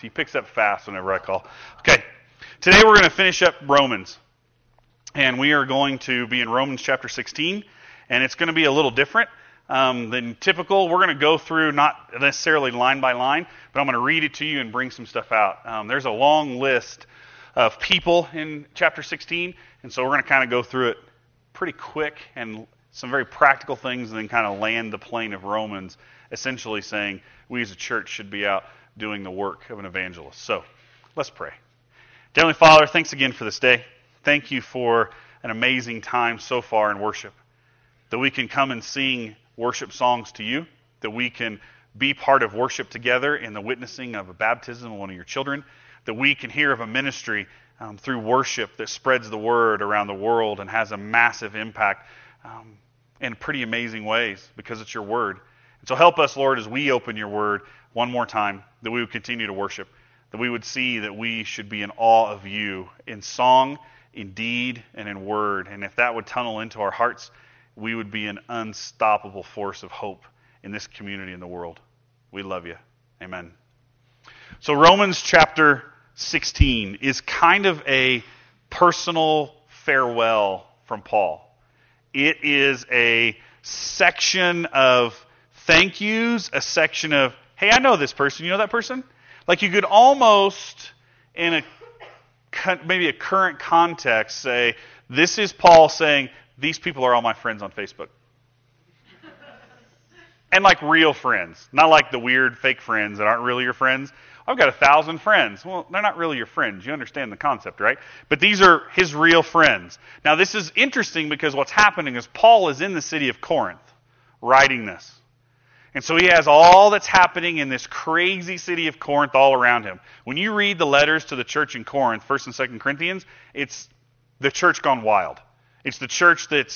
He picks up fast whenever I call. Okay. Today we're going to finish up Romans. And we are going to be in Romans chapter 16. And it's going to be a little different um, than typical. We're going to go through not necessarily line by line, but I'm going to read it to you and bring some stuff out. Um, there's a long list of people in chapter 16. And so we're going to kind of go through it pretty quick and some very practical things and then kind of land the plane of Romans, essentially saying we as a church should be out doing the work of an evangelist. So let's pray. Heavenly Father, thanks again for this day. Thank you for an amazing time so far in worship. That we can come and sing worship songs to you, that we can be part of worship together in the witnessing of a baptism of one of your children, that we can hear of a ministry um, through worship that spreads the word around the world and has a massive impact um, in pretty amazing ways because it's your word. And so help us, Lord, as we open your word one more time, that we would continue to worship, that we would see that we should be in awe of you in song, in deed, and in word. And if that would tunnel into our hearts, we would be an unstoppable force of hope in this community in the world. We love you. Amen. So, Romans chapter 16 is kind of a personal farewell from Paul. It is a section of thank yous, a section of, hey, I know this person. You know that person? Like you could almost, in a maybe a current context, say, this is Paul saying, these people are all my friends on Facebook. and like real friends, not like the weird fake friends that aren't really your friends. I've got a thousand friends. Well, they're not really your friends. You understand the concept, right? But these are his real friends. Now, this is interesting because what's happening is Paul is in the city of Corinth writing this. And so he has all that's happening in this crazy city of Corinth all around him. When you read the letters to the church in Corinth, 1st and 2nd Corinthians, it's the church gone wild. It's the church that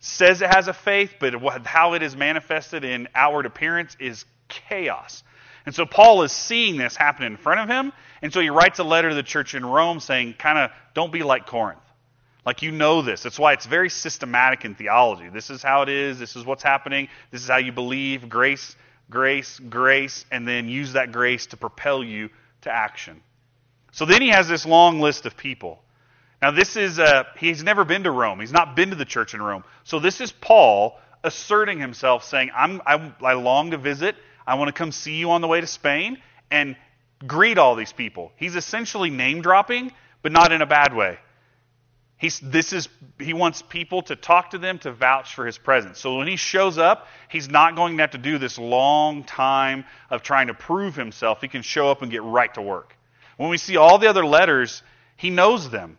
says it has a faith, but how it is manifested in outward appearance is chaos. And so Paul is seeing this happen in front of him. And so he writes a letter to the church in Rome saying, kind of, don't be like Corinth. Like you know this. That's why it's very systematic in theology. This is how it is. This is what's happening. This is how you believe. Grace, grace, grace, and then use that grace to propel you to action. So then he has this long list of people. Now this is uh, he's never been to Rome. He's not been to the church in Rome. So this is Paul asserting himself, saying, I'm, I, I long to visit I want to come see you on the way to Spain and greet all these people. He's essentially name dropping, but not in a bad way. He's, this is, he wants people to talk to them to vouch for his presence. So when he shows up, he's not going to have to do this long time of trying to prove himself. He can show up and get right to work. When we see all the other letters, he knows them,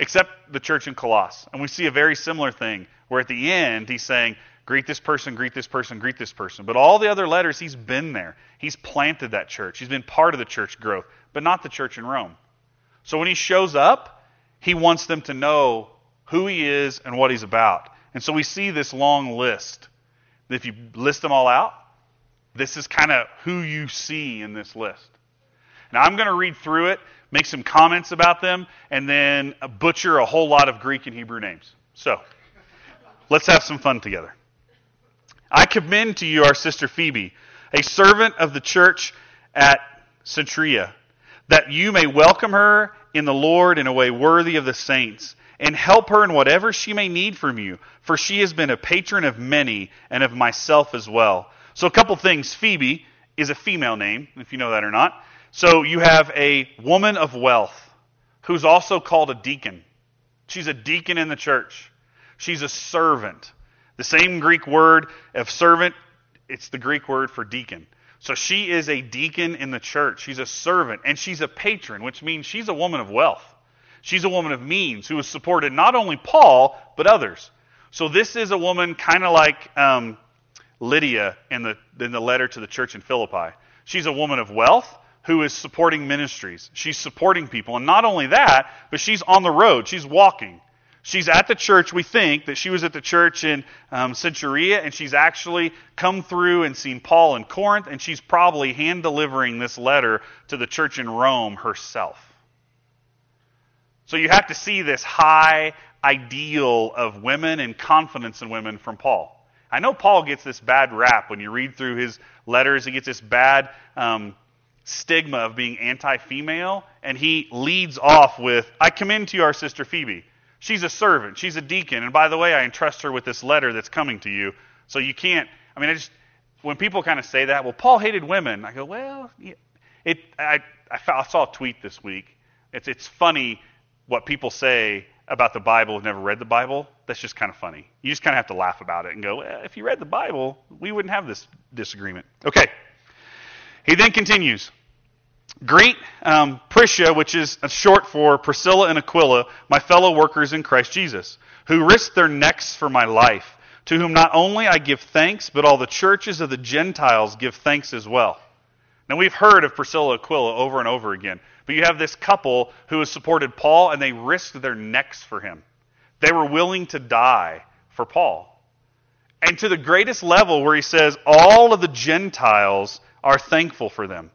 except the church in Colossus. And we see a very similar thing, where at the end he's saying, Greet this person, greet this person, greet this person. But all the other letters, he's been there. He's planted that church. He's been part of the church growth, but not the church in Rome. So when he shows up, he wants them to know who he is and what he's about. And so we see this long list. If you list them all out, this is kind of who you see in this list. Now I'm going to read through it, make some comments about them, and then butcher a whole lot of Greek and Hebrew names. So let's have some fun together. I commend to you our sister Phoebe, a servant of the church at Cenchrea, that you may welcome her in the Lord in a way worthy of the saints, and help her in whatever she may need from you, for she has been a patron of many and of myself as well. So, a couple things. Phoebe is a female name, if you know that or not. So, you have a woman of wealth who's also called a deacon. She's a deacon in the church, she's a servant. The same Greek word of servant, it's the Greek word for deacon. So she is a deacon in the church. She's a servant, and she's a patron, which means she's a woman of wealth. She's a woman of means who has supported not only Paul, but others. So this is a woman kind of like um, Lydia in the, in the letter to the church in Philippi. She's a woman of wealth who is supporting ministries. She's supporting people. And not only that, but she's on the road. She's walking. She's at the church. We think that she was at the church in um, Cenchrea, and she's actually come through and seen Paul in Corinth, and she's probably hand delivering this letter to the church in Rome herself. So you have to see this high ideal of women and confidence in women from Paul. I know Paul gets this bad rap when you read through his letters. He gets this bad um, stigma of being anti female, and he leads off with, I commend to you our sister Phoebe. She's a servant, she's a deacon, and by the way, I entrust her with this letter that's coming to you. So you can't, I mean, I just, when people kind of say that, well, Paul hated women, I go, well, it, I, I saw a tweet this week. It's, it's funny what people say about the Bible who have never read the Bible. That's just kind of funny. You just kind of have to laugh about it and go, well, if you read the Bible, we wouldn't have this disagreement. Okay. He then continues. Greet um, Prisca, which is short for Priscilla and Aquila, my fellow workers in Christ Jesus, who risked their necks for my life, to whom not only I give thanks, but all the churches of the Gentiles give thanks as well. Now, we've heard of Priscilla and Aquila over and over again, but you have this couple who has supported Paul, and they risked their necks for him. They were willing to die for Paul. And to the greatest level, where he says, all of the Gentiles are thankful for them.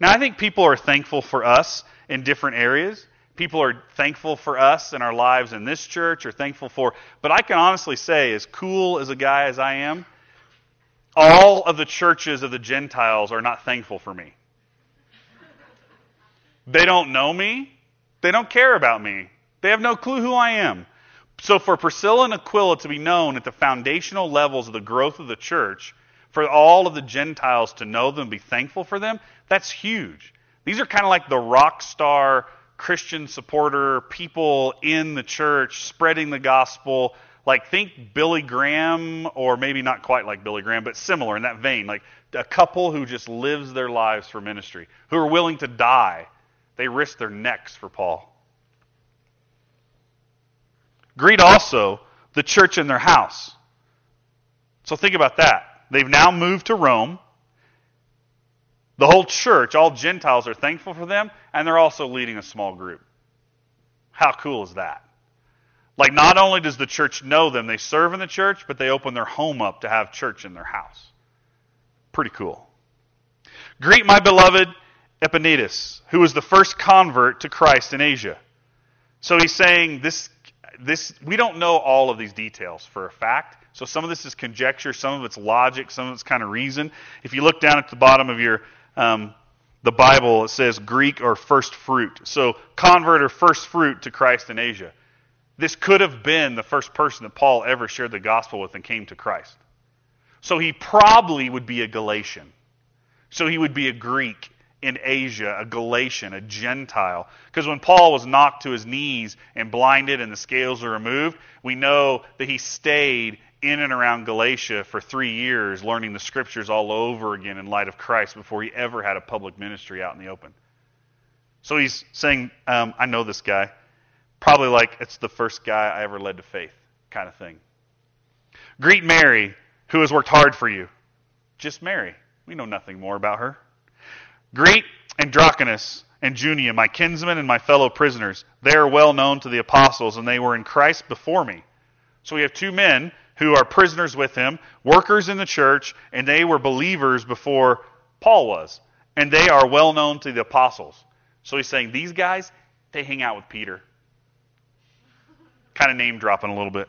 Now, I think people are thankful for us in different areas. People are thankful for us in our lives in this church, or thankful for, but I can honestly say, as cool as a guy as I am, all of the churches of the Gentiles are not thankful for me. They don't know me. They don't care about me. They have no clue who I am. So for Priscilla and Aquila to be known at the foundational levels of the growth of the church, for all of the Gentiles to know them be thankful for them, that's huge. These are kind of like the rock star Christian supporter people in the church spreading the gospel. Like think Billy Graham, or maybe not quite like Billy Graham, but similar in that vein. Like a couple who just lives their lives for ministry, who are willing to die. They risk their necks for Paul. Greet also the church in their house. So think about that. They've now moved to Rome. The whole church, all Gentiles, are thankful for them, and they're also leading a small group. How cool is that? Like, not only does the church know them, they serve in the church, but they open their home up to have church in their house. Pretty cool. Greet my beloved Epaenetus, who was the first convert to Christ in Asia. So he's saying this, this, we don't know all of these details for a fact. So some of this is conjecture, some of it's logic, some of it's kind of reason. If you look down at the bottom of your um, the Bible, it says Greek or first fruit. So convert or first fruit to Christ in Asia. This could have been the first person that Paul ever shared the gospel with and came to Christ. So he probably would be a Galatian. So he would be a Greek in Asia, a Galatian, a Gentile. Because when Paul was knocked to his knees and blinded and the scales were removed, we know that he stayed in and around Galatia for three years, learning the scriptures all over again in light of Christ before he ever had a public ministry out in the open. So he's saying, um, I know this guy. Probably like it's the first guy I ever led to faith, kind of thing. Greet Mary, who has worked hard for you. Just Mary. We know nothing more about her. Greet Andronicus and Junia, my kinsmen and my fellow prisoners. They are well known to the apostles, and they were in Christ before me. So we have two men who are prisoners with him, workers in the church, and they were believers before Paul was. And they are well known to the apostles. So he's saying these guys, they hang out with Peter. Kind of name dropping a little bit.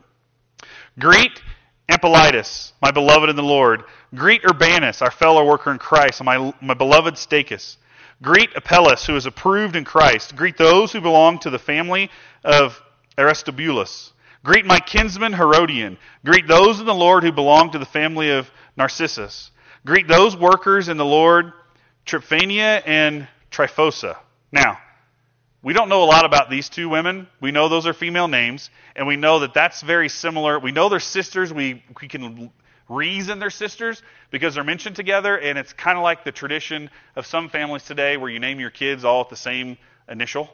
Greet Ampliatus, my beloved in the Lord. Greet Urbanus, our fellow worker in Christ, and my, my beloved Stachys. Greet Apelles, who is approved in Christ. Greet those who belong to the family of Aristobulus. Greet my kinsman Herodion. Greet those in the Lord who belong to the family of Narcissus. Greet those workers in the Lord, Tryphania and Tryphosa. Now, we don't know a lot about these two women. We know those are female names, and we know that that's very similar. We know they're sisters. We, we can reason they're sisters because they're mentioned together, and it's kind of like the tradition of some families today where you name your kids all at the same initial.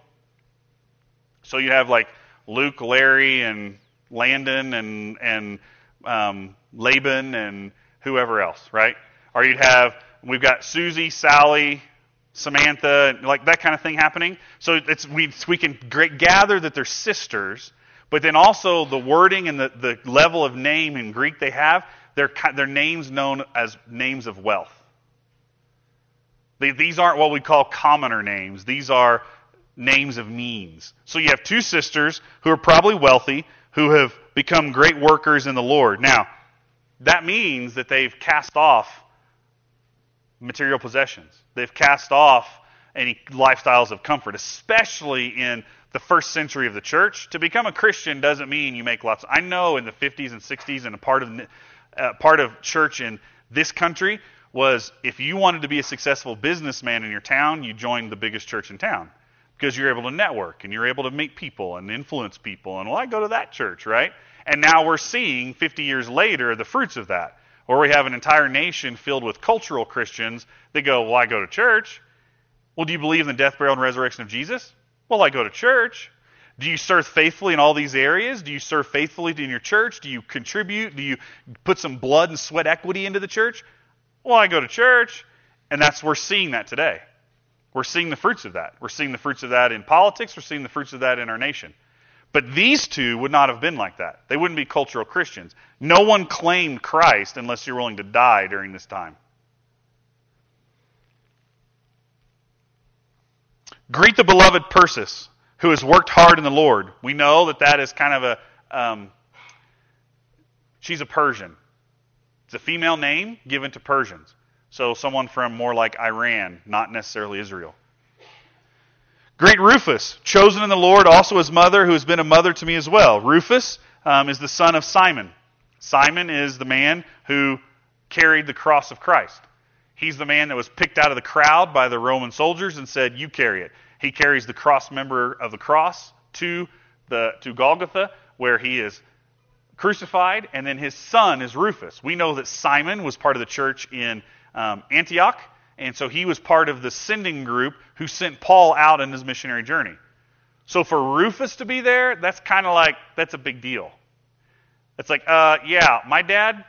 So you have like Luke, Larry, and Landon, and and um, Laban, and whoever else, right? Or you'd have we've got Susie, Sally, Samantha, like that kind of thing happening. So it's we we can gather that they're sisters, but then also the wording and the, the level of name in Greek they have, they're they're names known as names of wealth. They, these aren't what we call commoner names. These are names of means. So you have two sisters who are probably wealthy, who have become great workers in the Lord. Now, that means that they've cast off material possessions. They've cast off any lifestyles of comfort, especially in the first century of the church. To become a Christian doesn't mean you make lots. Of, I know in the 50s and 60s, and a part of uh, part of church in this country was if you wanted to be a successful businessman in your town, you joined the biggest church in town because you're able to network and you're able to meet people and influence people. And well, I go to that church, right? And now we're seeing 50 years later the fruits of that. Or we have an entire nation filled with cultural Christians that go, Well, I go to church. Well, do you believe in the death, burial, and resurrection of Jesus? Well, I go to church. Do you serve faithfully in all these areas? Do you serve faithfully in your church? Do you contribute? Do you put some blood and sweat equity into the church? Well, I go to church. And that's we're seeing that today. We're seeing the fruits of that. We're seeing the fruits of that in politics. We're seeing the fruits of that in our nation. But these two would not have been like that. They wouldn't be cultural Christians. No one claimed Christ unless you're willing to die during this time. Greet the beloved Persis, who has worked hard in the Lord. We know that that is kind of a, um, she's a Persian. It's a female name given to Persians. So someone from more like Iran, not necessarily Israel. Great Rufus, chosen in the Lord, also his mother, who has been a mother to me as well. Rufus um, is the son of Simon. Simon is the man who carried the cross of Christ. He's the man that was picked out of the crowd by the Roman soldiers and said, You carry it. He carries the cross member of the cross to, the, to Golgotha, where he is crucified, and then his son is Rufus. We know that Simon was part of the church in um, Antioch. And so he was part of the sending group who sent Paul out on his missionary journey. So for Rufus to be there, that's kind of like, that's a big deal. It's like, uh, yeah, my dad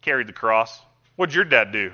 carried the cross. What'd your dad do?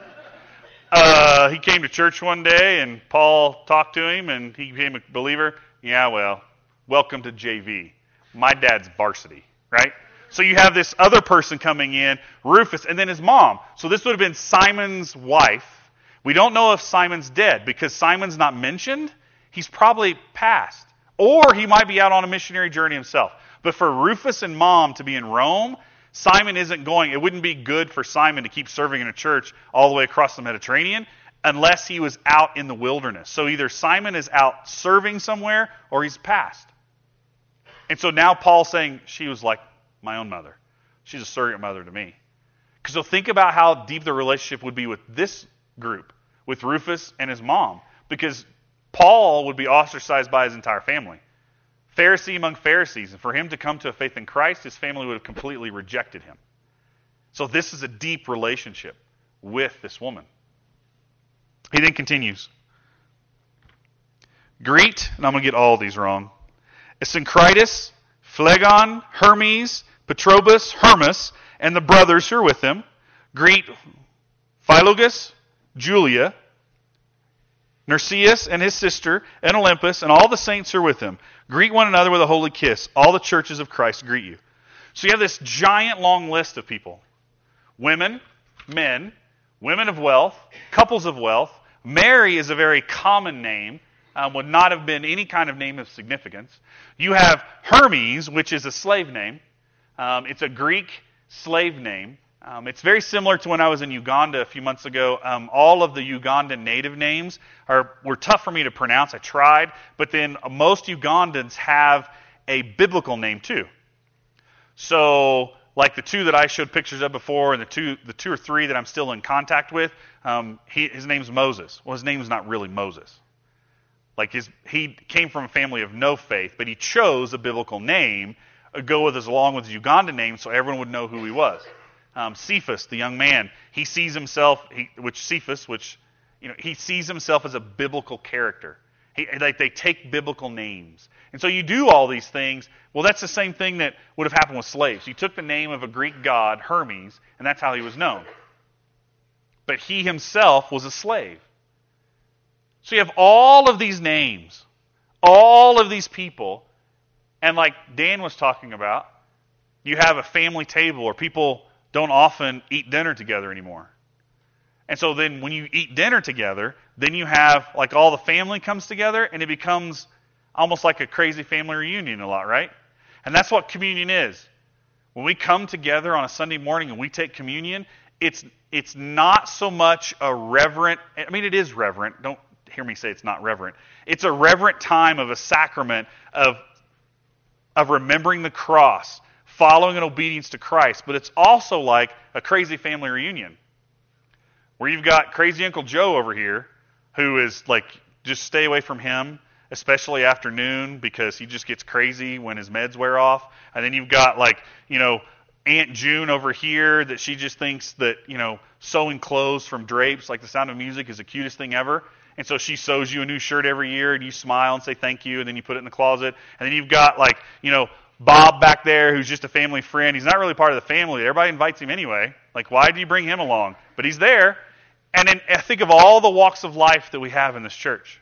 uh, he came to church one day and Paul talked to him and he became a believer. Yeah, well, welcome to JV. My dad's varsity, right? So you have this other person coming in, Rufus, and then his mom. So this would have been Simon's wife. We don't know if Simon's dead because Simon's not mentioned. He's probably passed. Or he might be out on a missionary journey himself. But for Rufus and mom to be in Rome, Simon isn't going. It wouldn't be good for Simon to keep serving in a church all the way across the Mediterranean unless he was out in the wilderness. So either Simon is out serving somewhere or he's passed. And so now Paul's saying she was like my own mother. She's a surrogate mother to me. Because so think about how deep the relationship would be with this group, with Rufus and his mom. Because Paul would be ostracized by his entire family. Pharisee among Pharisees. And for him to come to a faith in Christ, his family would have completely rejected him. So this is a deep relationship with this woman. He then continues. Greet, and I'm going to get all these wrong. Asyncritus, Phlegon, Hermes, Patrobas, Hermas, and the brothers who are with him. Greet Philologus, Julia, Narcissus and his sister, and Olympas, and all the saints who are with him. Greet one another with a holy kiss. All the churches of Christ greet you. So you have this giant long list of people women, men, women of wealth, couples of wealth. Mary is a very common name, um, would not have been any kind of name of significance. You have Hermes, which is a slave name. Um, it's a Greek slave name. Um, it's very similar to when I was in Uganda a few months ago. Um, all of the Ugandan native names are were tough for me to pronounce. I tried, but then most Ugandans have a biblical name too. So, like the two that I showed pictures of before, and the two the two or three that I'm still in contact with, um, he, his name's Moses. Well, his name is not really Moses. Like his, he came from a family of no faith, but he chose a biblical name go with as along with his Uganda name so everyone would know who he was. Um, Cephas, the young man, he sees himself, he, which Cephas, which you know, he sees himself as a biblical character. He, like they take biblical names, and so you do all these things. Well, that's the same thing that would have happened with slaves. You took the name of a Greek god, Hermes, and that's how he was known. But he himself was a slave. So you have all of these names, all of these people and like Dan was talking about, you have a family table where people don't often eat dinner together anymore. And so then when you eat dinner together, then you have like all the family comes together and it becomes almost like a crazy family reunion a lot, right? And that's what communion is. When we come together on a Sunday morning and we take communion, it's it's not so much a reverent, I mean, it is reverent. Don't hear me say it's not reverent. It's a reverent time of a sacrament of, of remembering the cross, following in obedience to Christ, but it's also like a crazy family reunion where you've got crazy Uncle Joe over here who is like, just stay away from him, especially afternoon because he just gets crazy when his meds wear off. And then you've got like, you know, Aunt June over here that she just thinks that, you know, sewing clothes from drapes, like the sound of music, is the cutest thing ever. And so she sews you a new shirt every year and you smile and say thank you and then you put it in the closet. And then you've got like, you know, Bob back there who's just a family friend. He's not really part of the family. Everybody invites him anyway. Like, why do you bring him along? But he's there. And then I think of all the walks of life that we have in this church.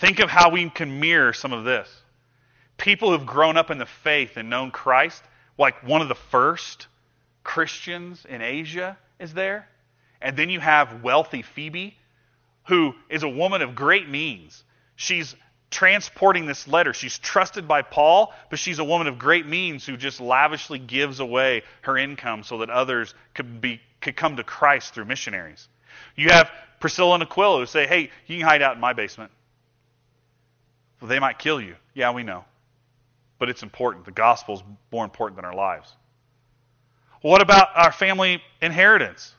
Think of how we can mirror some of this. People who've grown up in the faith and known Christ, like one of the first Christians in Asia is there. And then you have wealthy Phoebe, who is a woman of great means. She's transporting this letter. She's trusted by Paul, but she's a woman of great means who just lavishly gives away her income so that others could be could come to Christ through missionaries. You have Priscilla and Aquila who say, "Hey, you can hide out in my basement. Well, they might kill you. Yeah, we know. But it's important. The gospel is more important than our lives. what about our family inheritance?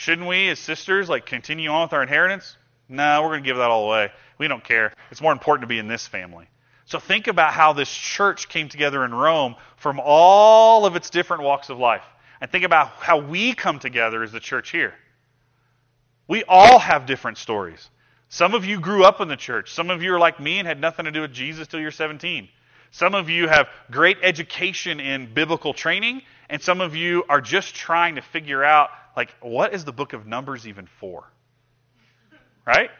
Shouldn't we, as sisters, like continue on with our inheritance? No, we're going to give that all away. We don't care. It's more important to be in this family. So think about how this church came together in Rome from all of its different walks of life. And think about how we come together as the church here. We all have different stories. Some of you grew up in the church. Some of you are like me and had nothing to do with Jesus till you're 17. Some of you have great education in biblical training, and some of you are just trying to figure out, like, what is the book of Numbers even for? Right?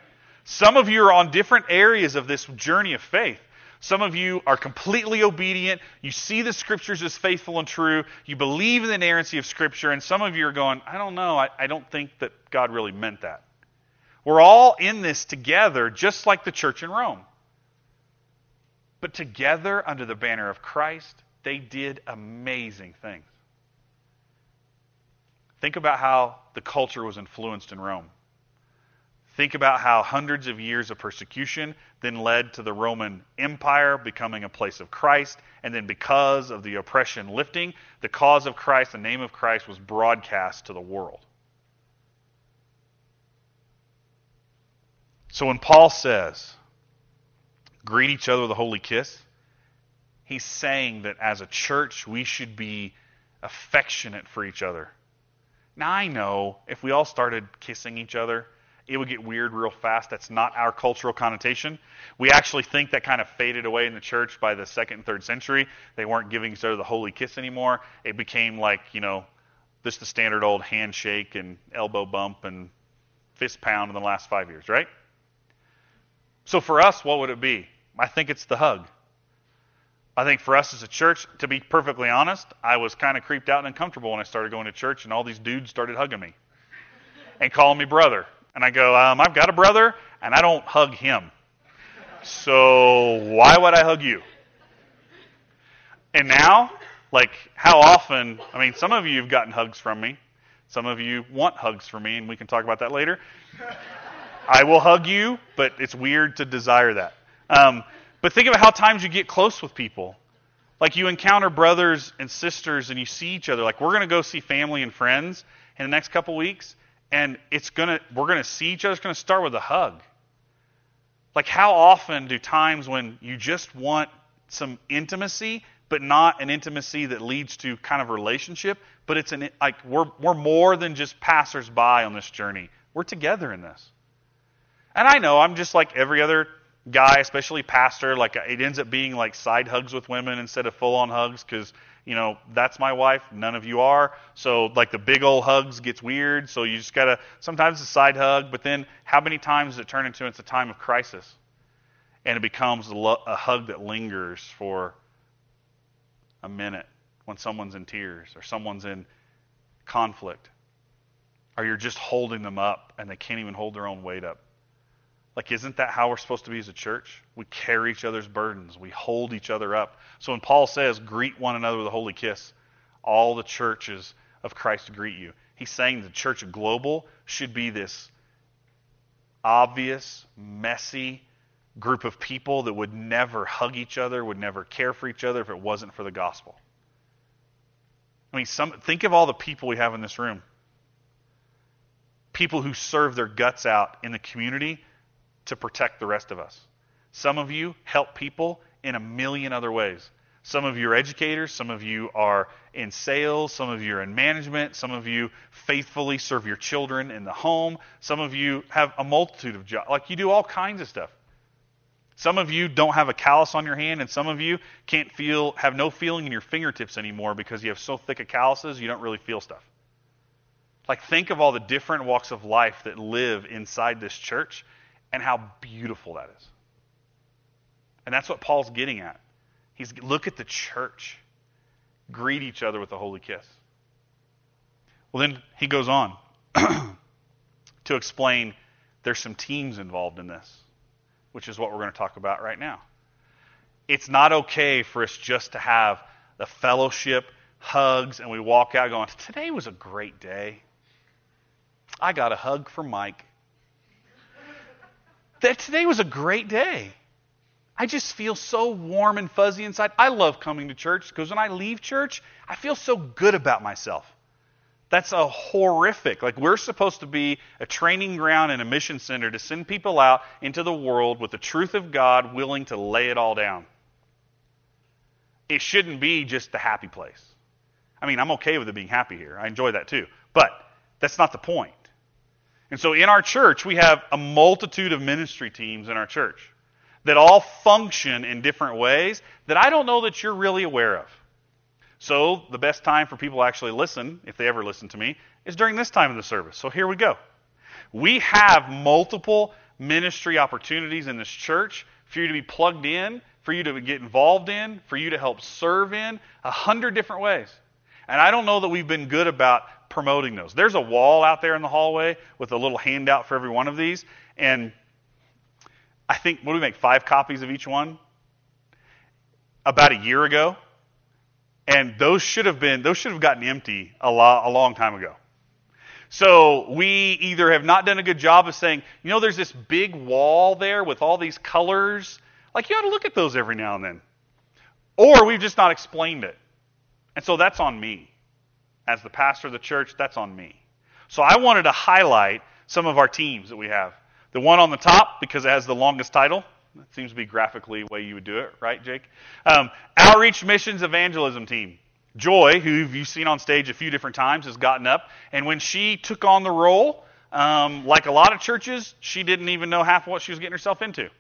Some of you are on different areas of this journey of faith. Some of you are completely obedient. You see the scriptures as faithful and true. You believe in the inerrancy of scripture. And some of you are going, I don't know. I, I don't think that God really meant that. We're all in this together, just like the church in Rome. But together, under the banner of Christ, they did amazing things. Think about how the culture was influenced in Rome. Think about how hundreds of years of persecution then led to the Roman Empire becoming a place of Christ. And then, because of the oppression lifting, the cause of Christ, the name of Christ, was broadcast to the world. So when Paul says, greet each other with a holy kiss, he's saying that as a church, we should be affectionate for each other. Now, I know if we all started kissing each other, it would get weird real fast. That's not our cultural connotation. We actually think that kind of faded away in the church by the second and third century. They weren't giving each other the holy kiss anymore. It became like, you know, just the standard old handshake and elbow bump and fist pound in the last five years, right? So for us, what would it be? I think it's the hug. I think for us as a church, to be perfectly honest, I was kind of creeped out and uncomfortable when I started going to church and all these dudes started hugging me and calling me brother. And I go, um, I've got a brother and I don't hug him. So why would I hug you? And now, like, how often, I mean, some of you have gotten hugs from me. Some of you want hugs from me, and we can talk about that later. I will hug you, but it's weird to desire that. Um, but think about how times you get close with people. Like you encounter brothers and sisters and you see each other. Like we're going to go see family and friends in the next couple weeks, and it's going to we're going to see each other. It's going to start with a hug. Like how often do times when you just want some intimacy, but not an intimacy that leads to kind of relationship, but it's an like we're we're more than just passersby on this journey. We're together in this. And I know I'm just like every other guy, especially pastor. Like uh, it ends up being like side hugs with women instead of full on hugs because you know that's my wife. None of you are. So like the big old hugs gets weird. So you just gotta sometimes a side hug, but then how many times does it turn into it's a time of crisis, and it becomes a, lo- a hug that lingers for a minute when someone's in tears or someone's in conflict, or you're just holding them up and they can't even hold their own weight up. Like, isn't that how we're supposed to be as a church? We carry each other's burdens, we hold each other up. So when Paul says, greet one another with a holy kiss, all the churches of Christ greet you. He's saying the church global should be this obvious, messy group of people that would never hug each other, would never care for each other if it wasn't for the gospel. I mean, some, think of all the people we have in this room. People who serve their guts out in the community to protect the rest of us. Some of you help people in a million other ways. Some of you are educators, some of you are in sales, some of you are in management, some of you faithfully serve your children in the home, some of you have a multitude of jobs. Like you do all kinds of stuff. Some of you don't have a callus on your hand, and some of you can't feel, have no feeling in your fingertips anymore because you have so thick of calluses you don't really feel stuff. Like, think of all the different walks of life that live inside this church and how beautiful that is. And that's what Paul's getting at. He's look at the church. Greet each other with a holy kiss. Well, then he goes on to explain there's some teams involved in this, which is what we're going to talk about right now. It's not okay for us just to have the fellowship, hugs, and we walk out going, Today was a great day. I got a hug from Mike. That today was a great day. I just feel so warm and fuzzy inside. I love coming to church because when I leave church, I feel so good about myself. That's a horrific. Like, we're supposed to be a training ground and a mission center to send people out into the world with the truth of God, willing to lay it all down. It shouldn't be just the happy place. I mean, I'm okay with it being happy here. I enjoy that too. But that's not the point. And so in our church, we have a multitude of ministry teams in our church that all function in different ways that I don't know that you're really aware of. So, the best time for people to actually listen, if they ever listen to me, is during this time of the service. So, here we go. We have multiple ministry opportunities in this church for you to be plugged in, for you to get involved in, for you to help serve in, a hundred different ways. And I don't know that we've been good about promoting those. There's a wall out there in the hallway with a little handout for every one of these. And I think, what do we make, five copies of each one? About a year ago. And those should have been, those should have gotten empty a, lot, a long time ago. So we either have not done a good job of saying, you know, there's this big wall there with all these colors. Like, you ought to look at those every now and then. Or we've just not explained it. And so that's on me. As the pastor of the church, that's on me. So I wanted to highlight some of our teams that we have. The one on the top, because it has the longest title, that seems to be graphically the way you would do it, right, Jake? Um, Outreach Missions Evangelism Team. Joy, who you've seen on stage a few different times, has gotten up, and when she took on the role, um, like a lot of churches, she didn't even know half what she was getting herself into.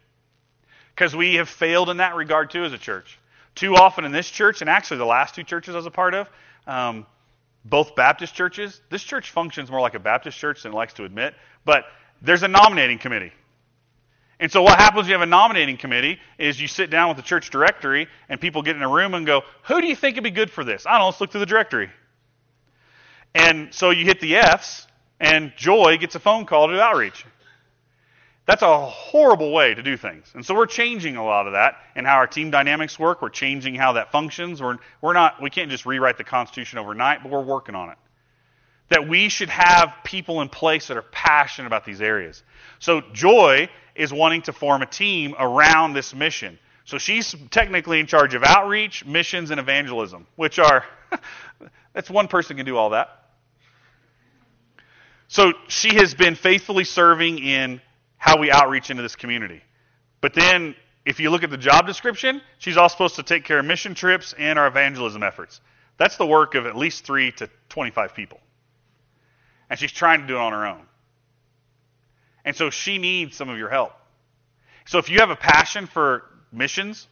Because we have failed in that regard too as a church. Too often in this church, and actually the last two churches I was a part of, um, both Baptist churches, this church functions more like a Baptist church than it likes to admit, but there's a nominating committee. And so what happens you have a nominating committee is you sit down with the church directory and people get in a room and go, who do you think would be good for this? I don't know, let's look through the directory. And so you hit the F's and Joy gets a phone call to outreach. That's a horrible way to do things. And so we're changing a lot of that and how our team dynamics work. We're changing how that functions. We're, we're not, we can't just rewrite the Constitution overnight, but we're working on it that we should have people in place that are passionate about these areas. So Joy is wanting to form a team around this mission. So she's technically in charge of outreach, missions, and evangelism, which are, that's one person can do all that. So she has been faithfully serving in how we outreach into this community. But then, if you look at the job description, she's also supposed to take care of mission trips and our evangelism efforts. That's the work of at least three to 25 people and she's trying to do it on her own. And so she needs some of your help. So if you have a passion for missions,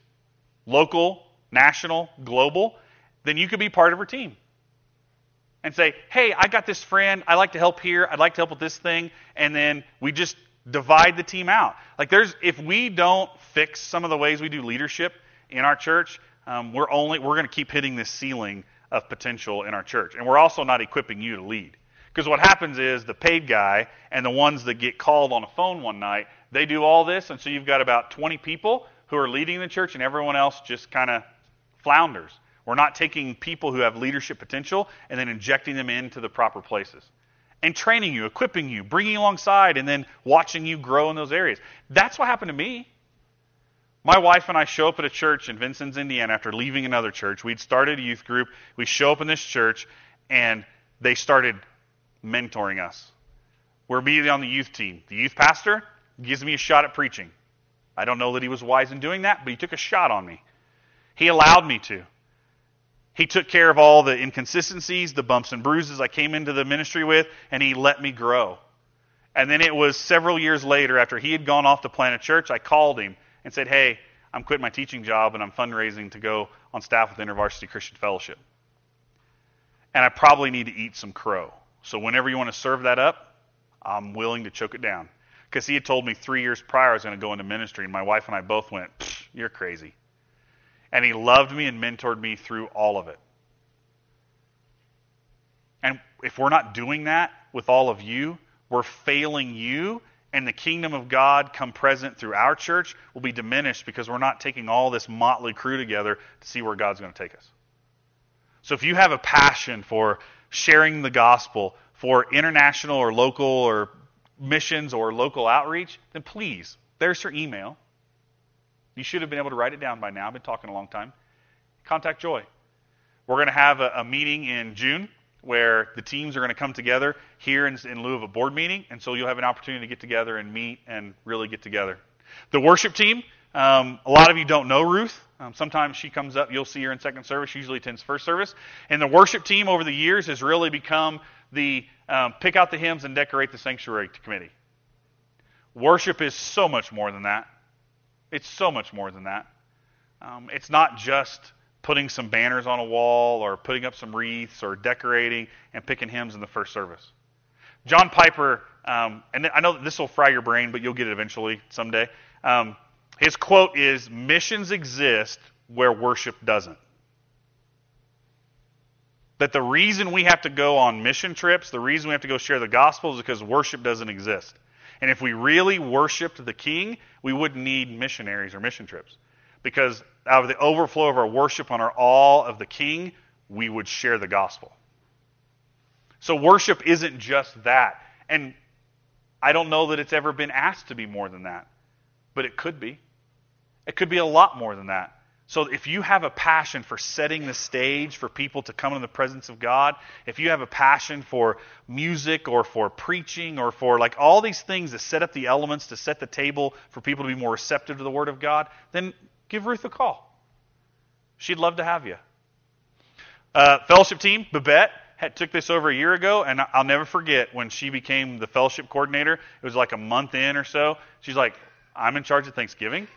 local, national, global, then you could be part of her team. And say, hey, I got this friend. I'd like to help here. I'd like to help with this thing. And then we just divide the team out. Like there's, if we don't fix some of the ways we do leadership in our church, um, we're only, we're going to keep hitting this ceiling of potential in our church. And we're also not equipping you to lead. Because what happens is the paid guy and the ones that get called on a phone one night, they do all this, and so you've got about 20 people who are leading the church, and everyone else just kind of flounders. We're not taking people who have leadership potential and then injecting them into the proper places. And training you, equipping you, bringing you alongside, and then watching you grow in those areas. That's what happened to me. My wife and I show up at a church in Vincennes, Indiana after leaving another church. We'd started a youth group. We show up in this church, and they started mentoring us. We're immediately on the youth team. The youth pastor gives me a shot at preaching. I don't know that he was wise in doing that, but he took a shot on me. He allowed me to. He took care of all the inconsistencies, the bumps and bruises I came into the ministry with, and he let me grow. And then it was several years later, after he had gone off to plant a church, I called him and said, Hey, I'm quitting my teaching job and I'm fundraising to go on staff with InterVarsity Christian Fellowship. And I probably need to eat some crow. So whenever you want to serve that up, I'm willing to choke it down. Because he had told me three years prior I was going to go into ministry, and my wife and I both went, You're crazy. And he loved me and mentored me through all of it. And if we're not doing that with all of you, we're failing you, and the kingdom of God come present through our church will be diminished because we're not taking all this motley crew together to see where God's going to take us. So if you have a passion for sharing the gospel, for international or local or missions or local outreach, then please, there's her email. You should have been able to write it down by now. I've been talking a long time. Contact Joy. We're going to have a, a meeting in June where the teams are going to come together here in, in lieu of a board meeting, and so you'll have an opportunity to get together and meet and really get together. The worship team, um, a lot of you don't know Ruth. Um, sometimes she comes up, you'll see her in second service, she usually attends first service. And the worship team over the years has really become the um, pick out the hymns and decorate the sanctuary committee. Worship is so much more than that. It's so much more than that. Um, it's not just putting some banners on a wall or putting up some wreaths or decorating and picking hymns in the first service. John Piper, um, and I know this will fry your brain, but you'll get it eventually someday. Um, his quote is Missions exist where worship doesn't. That the reason we have to go on mission trips, the reason we have to go share the gospel is because worship doesn't exist. And if we really worshiped the King, we wouldn't need missionaries or mission trips. Because out of the overflow of our worship on our all of the King, we would share the gospel. So worship isn't just that. And I don't know that it's ever been asked to be more than that, but it could be. It could be a lot more than that. So if you have a passion for setting the stage for people to come in the presence of God, if you have a passion for music or for preaching or for like all these things to set up the elements to set the table for people to be more receptive to the Word of God, then give Ruth a call. She'd love to have you. Uh, fellowship team, Babette, had, took this over a year ago, and I'll never forget when she became the fellowship coordinator. It was like a month in or so. She's like, I'm in charge of Thanksgiving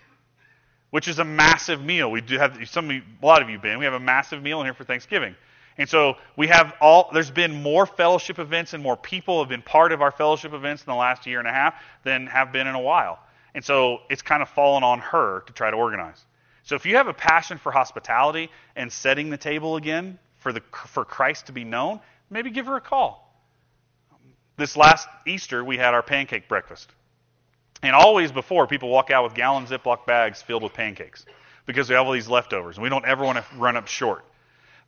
which is a massive meal. We do have some, a lot of you been. We have a massive meal in here for Thanksgiving, and so we have all. There's been more fellowship events and more people have been part of our fellowship events in the last year and a half than have been in a while, and so it's kind of fallen on her to try to organize. So if you have a passion for hospitality and setting the table again for the for Christ to be known, maybe give her a call. This last Easter, we had our pancake breakfast. And always before, people walk out with gallon Ziploc bags filled with pancakes because we have all these leftovers. And we don't ever want to run up short.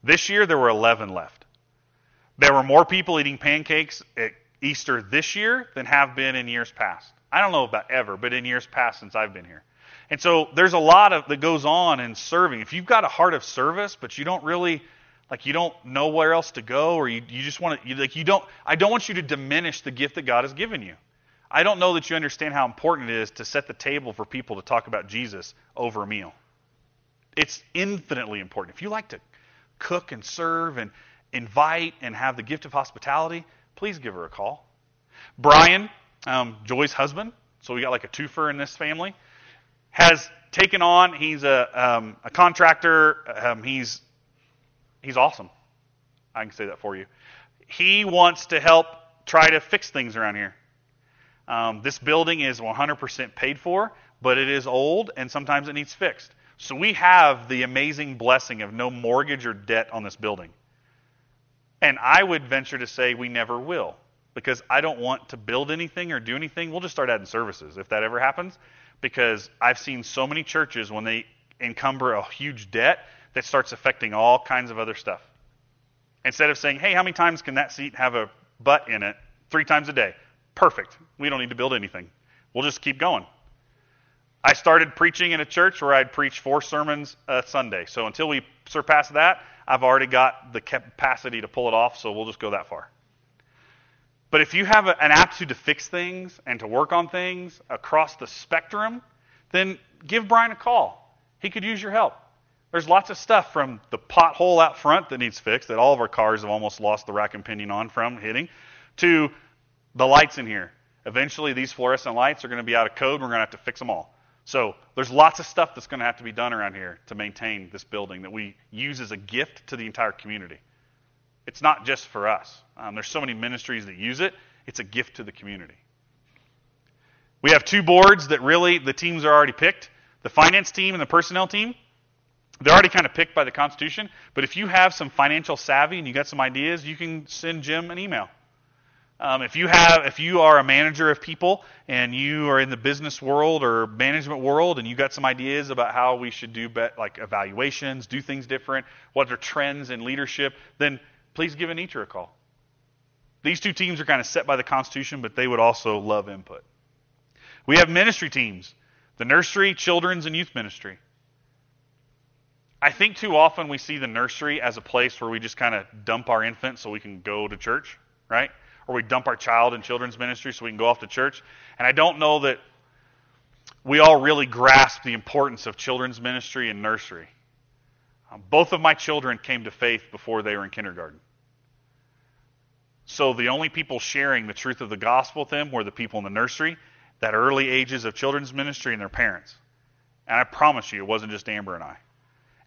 This year, there were 11 left. There were more people eating pancakes at Easter this year than have been in years past. I don't know about ever, but in years past since I've been here. And so there's a lot of that goes on in serving. If you've got a heart of service, but you don't really like you don't know where else to go, or you, you just want to you, like you don't I don't want you to diminish the gift that God has given you. I don't know that you understand how important it is to set the table for people to talk about Jesus over a meal. It's infinitely important. If you like to cook and serve and invite and have the gift of hospitality, please give her a call. Brian, um, Joy's husband, so we got like a twofer in this family, has taken on. He's a um, a contractor. Um, he's he's awesome. I can say that for you. He wants to help try to fix things around here. Um, this building is 100% paid for, but it is old and sometimes it needs fixed. So we have the amazing blessing of no mortgage or debt on this building. And I would venture to say we never will because I don't want to build anything or do anything. We'll just start adding services if that ever happens because I've seen so many churches when they encumber a huge debt that starts affecting all kinds of other stuff. Instead of saying, hey, how many times can that seat have a butt in it? three times a day. Perfect. We don't need to build anything. We'll just keep going. I started preaching in a church where I'd preach four sermons a Sunday. So until we surpass that, I've already got the capacity to pull it off, so we'll just go that far. But if you have an aptitude to fix things and to work on things across the spectrum, then give Brian a call. He could use your help. There's lots of stuff from the pothole out front that needs fixed that all of our cars have almost lost the rack and pinion on from hitting, to the lights in here. Eventually, these fluorescent lights are going to be out of code. We're going to have to fix them all. So there's lots of stuff that's going to have to be done around here to maintain this building that we use as a gift to the entire community. It's not just for us. Um, there's so many ministries that use it. It's a gift to the community. We have two boards that really the teams are already picked. The finance team and the personnel team. They're already kind of picked by the Constitution. But if you have some financial savvy and you got some ideas, you can send Jim an email um, if you have, if you are a manager of people and you are in the business world or management world, and you got some ideas about how we should do bet, like evaluations, do things different, what are trends in leadership, then please give Anitra a call. These two teams are kind of set by the Constitution, but they would also love input. We have ministry teams: the nursery, children's, and youth ministry. I think too often we see the nursery as a place where we just kind of dump our infant so we can go to church, right? Or we dump our child in children's ministry so we can go off to church. And I don't know that we all really grasp the importance of children's ministry and nursery. Um, both of my children came to faith before they were in kindergarten. So the only people sharing the truth of the gospel with them were the people in the nursery, that early ages of children's ministry, and their parents. And I promise you, it wasn't just Amber and I.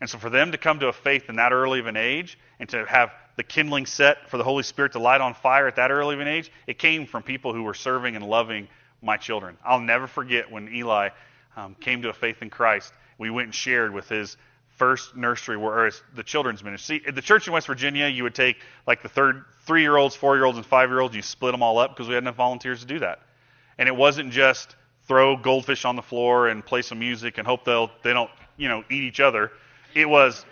And so for them to come to a faith in that early of an age and to have the kindling set for the Holy Spirit to light on fire at that early of an age, it came from people who were serving and loving my children. I'll never forget when Eli um, came to a faith in Christ. We went and shared with his first nursery, or the children's ministry. See, at the church in West Virginia, you would take like the third, three-year-olds, four-year-olds, and five-year-olds. You split them all up because we had enough volunteers to do that. And it wasn't just throw goldfish on the floor and play some music and hope they'll they don't you know eat each other. It was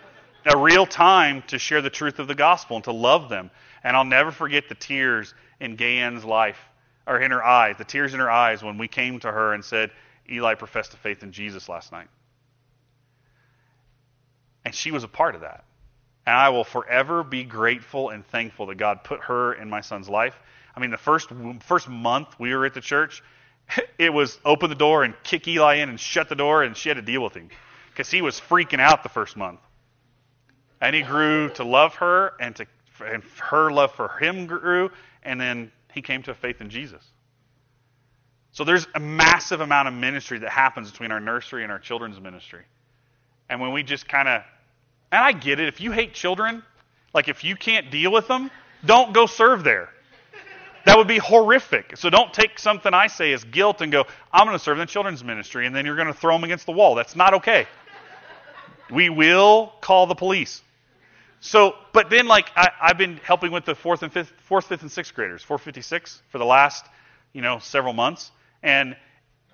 a real time to share the truth of the gospel and to love them. And I'll never forget the tears in Gayen's life, or in her eyes, the tears in her eyes when we came to her and said, Eli professed a faith in Jesus last night. And she was a part of that. And I will forever be grateful and thankful that God put her in my son's life. I mean, the first first month we were at the church, it was open the door and kick Eli in and shut the door, and she had to deal with him because he was freaking out the first month. And he grew to love her, and, to, and her love for him grew, and then he came to faith in Jesus. So there's a massive amount of ministry that happens between our nursery and our children's ministry. And when we just kind of, and I get it, if you hate children, like if you can't deal with them, don't go serve there. That would be horrific. So don't take something I say as guilt and go, I'm going to serve in the children's ministry, and then you're going to throw them against the wall. That's not okay. We will call the police. So, but then like I, have been helping with the fourth and fifth, fourth, fifth, and sixth graders, 456 for the last, you know, several months, and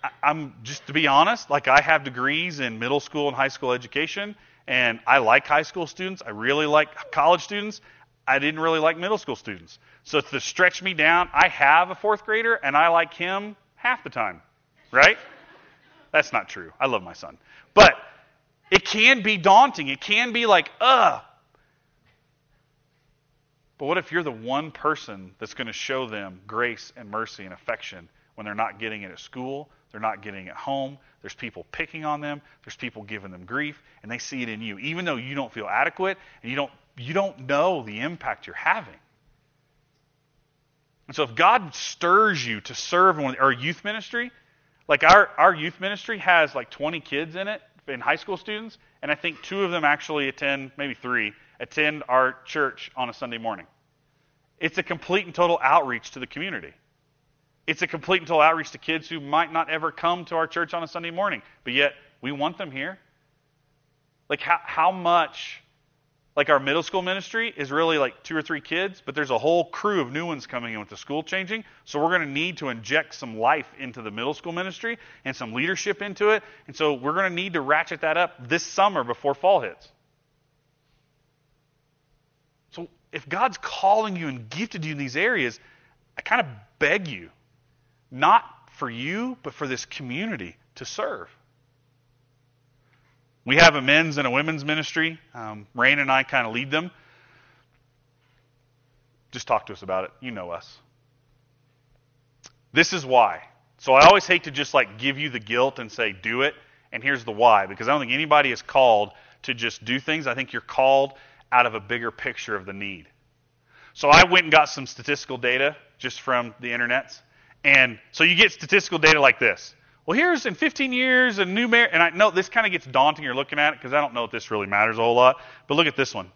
I, I'm just to be honest, like I have degrees in middle school and high school education, and I like high school students. I really like college students. I didn't really like middle school students. So to stretch me down, I have a fourth grader, and I like him half the time, right? That's not true. I love my son, but it can be daunting. It can be like, ugh. But what if you're the one person that's going to show them grace and mercy and affection when they're not getting it at school, they're not getting it at home, there's people picking on them, there's people giving them grief, and they see it in you, even though you don't feel adequate and you don't you don't know the impact you're having. And so if God stirs you to serve in our youth ministry, like our, our youth ministry has like 20 kids in it, in high school students, and I think two of them actually attend, maybe three, attend our church on a Sunday morning. It's a complete and total outreach to the community. It's a complete and total outreach to kids who might not ever come to our church on a Sunday morning, but yet we want them here. Like, how, how much like our middle school ministry is really like two or three kids, but there's a whole crew of new ones coming in with the school changing. So we're going to need to inject some life into the middle school ministry and some leadership into it. And so we're going to need to ratchet that up this summer before fall hits. So if God's calling you and gifted you in these areas, I kind of beg you, not for you, but for this community to serve. We have a men's and a women's ministry. Um, Rain and I kind of lead them. Just talk to us about it. You know us. This is why. So I always hate to just like give you the guilt and say, do it, and here's the why, because I don't think anybody is called to just do things. I think you're called out of a bigger picture of the need. So I went and got some statistical data just from the internets. And so you get statistical data like this. Well, here's in 15 years a new mayor, and I know this kind of gets daunting. You're looking at it because I don't know if this really matters a whole lot. But look at this one.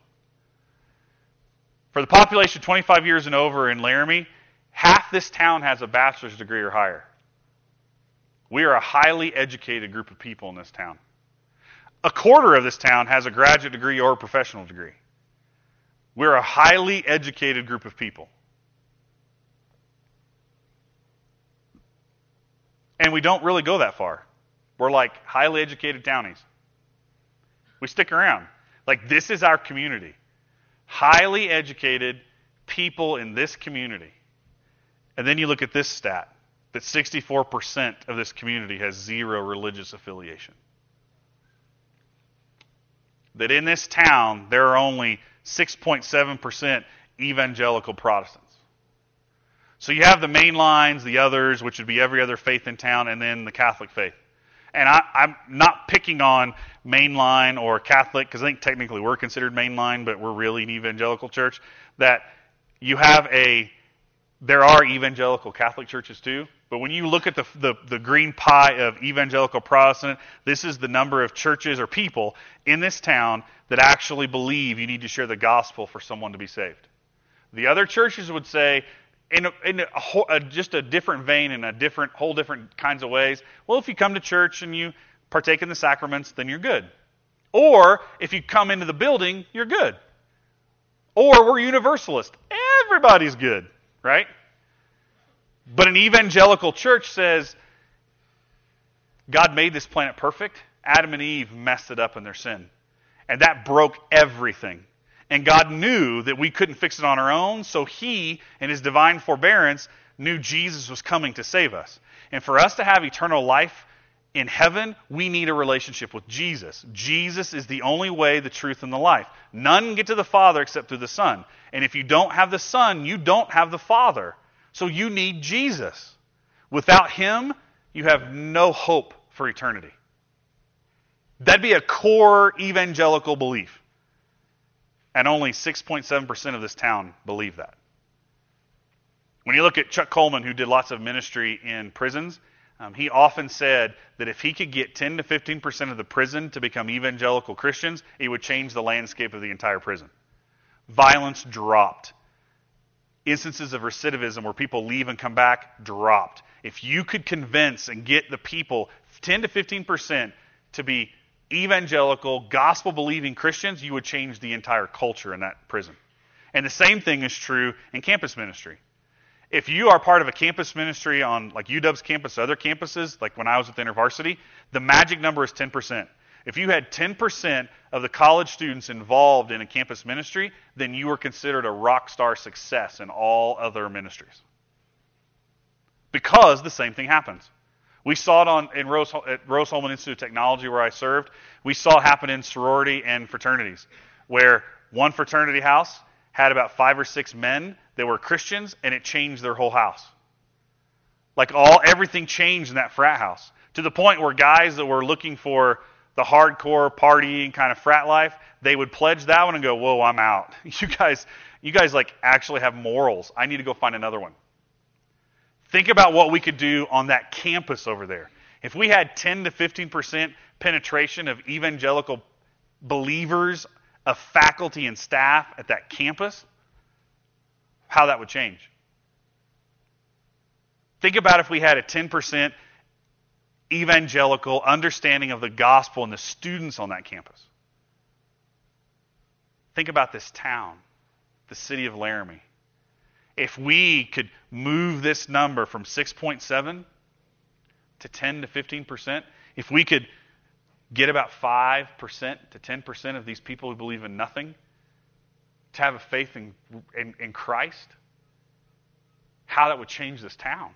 For the population 25 years and over in Laramie, half this town has a bachelor's degree or higher. We are a highly educated group of people in this town. A quarter of this town has a graduate degree or a professional degree. We're a highly educated group of people. And we don't really go that far. We're like highly educated townies. We stick around. Like, this is our community highly educated people in this community. And then you look at this stat that 64% of this community has zero religious affiliation. That in this town, there are only 6.7% evangelical Protestants. So you have the main lines, the others, which would be every other faith in town, and then the Catholic faith. And I, am not picking on mainline or Catholic, because I think technically we're considered mainline, but we're really an evangelical church, that you have a, there are evangelical Catholic churches too, but when you look at the, the, the, green pie of evangelical Protestant, this is the number of churches or people in this town that actually believe you need to share the gospel for someone to be saved. The other churches would say, in, a, in a, a, just a different vein, in a different, whole different kinds of ways, well, if you come to church and you partake in the sacraments, then you're good. Or if you come into the building, you're good. Or we're universalist. Everybody's good, right? But an evangelical church says God made this planet perfect. Adam and Eve messed it up in their sin. And that broke everything. And God knew that we couldn't fix it on our own, so He, in His divine forbearance, knew Jesus was coming to save us. And for us to have eternal life in heaven, we need a relationship with Jesus. Jesus is the only way, the truth, and the life. None get to the Father except through the Son. And if you don't have the Son, you don't have the Father. So you need Jesus. Without Him, you have no hope for eternity. That'd be a core evangelical belief. And only 6.7% of this town believe that. When you look at Chuck Colson, who did lots of ministry in prisons, um, he often said that if he could get 10 to 15 percent of the prison to become evangelical Christians, it would change the landscape of the entire prison. Violence dropped. Instances of recidivism where people leave and come back dropped. If you could convince and get the people 10 to 15 percent to be evangelical, gospel believing Christians, you would change the entire culture in that prison. And the same thing is true in campus ministry if you are part of a campus ministry on like UW's campus, other campuses, like when I was at the InterVarsity, the magic number is 10%. If you had 10% of the college students involved in a campus ministry, then you were considered a rock star success in all other ministries. Because the same thing happens. We saw it on in Rose, at Rose-Hulman Institute of Technology where I served. We saw it happen in sorority and fraternities, where one fraternity house had about five or six men that were Christians, and it changed their whole house. Like all everything changed in that frat house to the point where guys that were looking for the hardcore partying kind of frat life, they would pledge that one and go, "Whoa, I'm out. You guys, you guys like actually have morals. I need to go find another one." Think about what we could do on that campus over there. If we had 10 to 15% penetration of evangelical believers of faculty and staff at that campus, how that would change. Think about if we had a 10% evangelical understanding of the gospel and the students on that campus. Think about this town, the city of Laramie. If we could move this number from 6.7 to 10 to 15%, if we could get about 5% to 10% of these people who believe in nothing to have a faith in, in, in Christ? how that would change this town.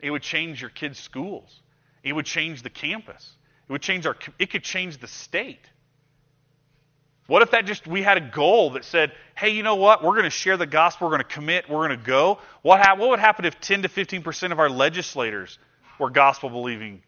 It would change your kids' schools. It would change the campus. It would change our it could change the state. What if that just we had a goal that said, "Hey, you know what? We're going to share the gospel. We're going to commit. We're going to go." What ha- what would happen if 10 to 15% of our legislators were gospel believing